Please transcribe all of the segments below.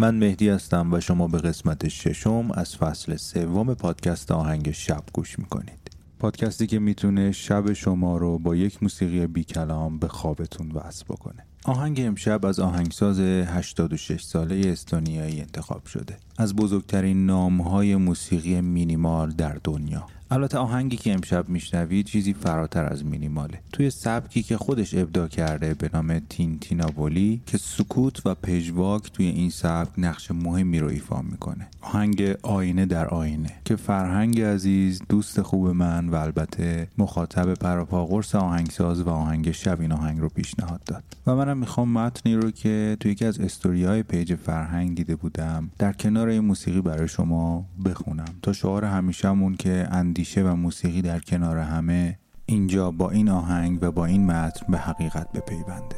من مهدی هستم و شما به قسمت ششم از فصل سوم پادکست آهنگ شب گوش می‌کنید. پادکستی که می‌تونه شب شما رو با یک موسیقی بی کلام به خوابتون وصل بکنه. آهنگ امشب از آهنگساز 86 ساله استونیایی انتخاب شده. از بزرگترین نامهای موسیقی مینیمال در دنیا. البته آهنگی که امشب میشنوید چیزی فراتر از مینیماله. توی سبکی که خودش ابدا کرده به نام تین تینابولی که سکوت و پژواک توی این سبک نقش مهمی رو ایفا می‌کنه. آهنگ آینه در آینه که فرهنگ عزیز دوست خوب من و البته مخاطب پراپا قرص آهنگساز و آهنگ شب این آهنگ رو پیشنهاد داد. و منم می‌خوام متنی رو که توی یکی از استوری های پیج فرهنگ دیده بودم در کنار این موسیقی برای شما بخونم. تا شعار همیشهمون که اندیشه و موسیقی در کنار همه اینجا با این آهنگ و با این متن به حقیقت بپیونده.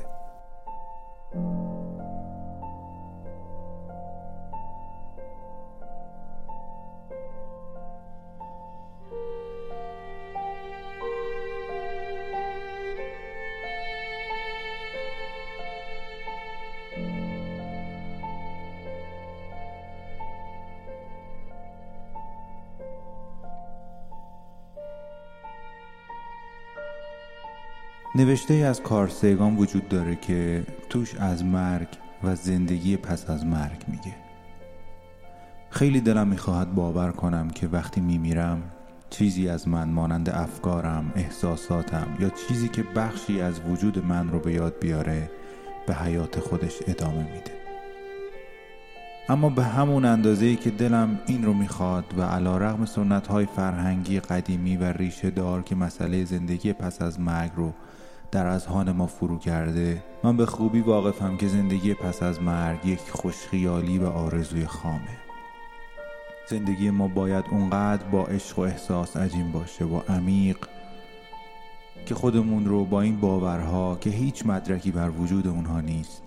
نوشته از کارسیگان وجود داره که توش از مرگ و زندگی پس از مرگ میگه. خیلی دلم می‌خواهد باور کنم که وقتی میمیرم چیزی از من مانند افکارم، احساساتم یا چیزی که بخشی از وجود من رو به یاد بیاره به حیات خودش ادامه میده. اما به همون اندازه ای که دلم این رو می‌خواد و علا رغم سنت فرهنگی قدیمی و ریشه دار که مسئله زندگی پس از مرگ رو در اذهان ما فرو کرده من به خوبی واقفم که زندگی پس از مرگ یک خوشخیالی و آرزوی خامه. زندگی ما باید اونقدر با عشق و احساس عجیم باشه و عمیق که خودمون رو با این باورها که هیچ مدرکی بر وجود اونها نیست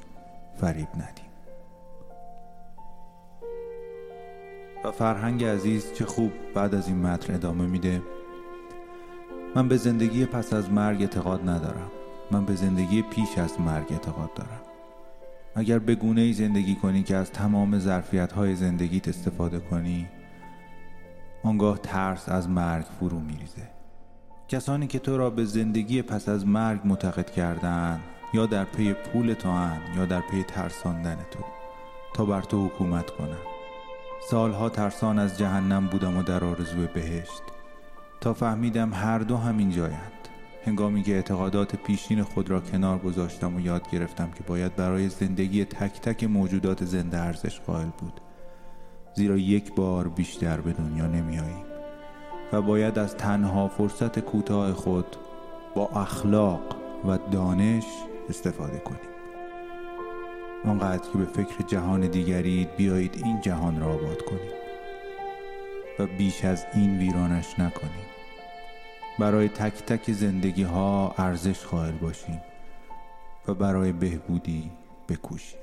فریب ندیم. و فرهنگ عزیز چه خوب بعد از این متن ادامه میده. من به زندگی پس از مرگ اعتقاد ندارم. من به زندگی پیش از مرگ اعتقاد دارم. اگر به گونه ای زندگی کنی که از تمام ظرفیت های زندگیت استفاده کنی آنگاه ترس از مرگ فرو میریزه. کسانی که تو را به زندگی پس از مرگ معتقد کردن یا در پی پول تو هن یا در پی ترساندن تو تا بر تو حکومت کنن. سالها ترسان از جهنم بودم و در آرزوی بهشت. تا فهمیدم هر دو همین جایند. هنگامی که اعتقادات پیشین خود را کنار گذاشتم و یاد گرفتم که باید برای زندگی تک تک موجودات زنده ارزش قائل بود. زیرا یک بار بیشتر به دنیا نمیاییم و باید از تنها فرصت کوتاه خود با اخلاق و دانش استفاده کنیم. آنقدر که به فکر جهان دیگری بیایید این جهان را آباد کنیم و بیش از این ویرانش نکنیم. برای تک تک زندگی ها ارزش قائل باشیم و برای بهبودی بکوشیم.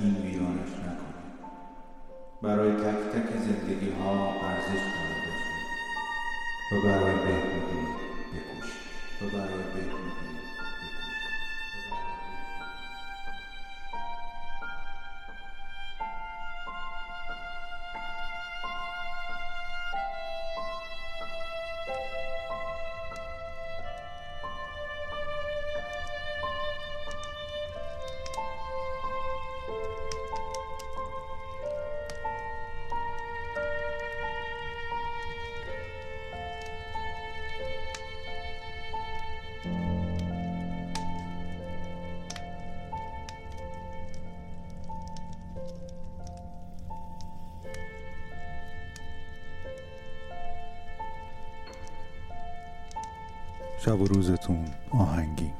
این ویرانش نکنیم برای تک تک زندگی ها ارزش قائل باشیم و برای بهبودی بکوشیم و برای بهبودی شب و روزتون آهنگین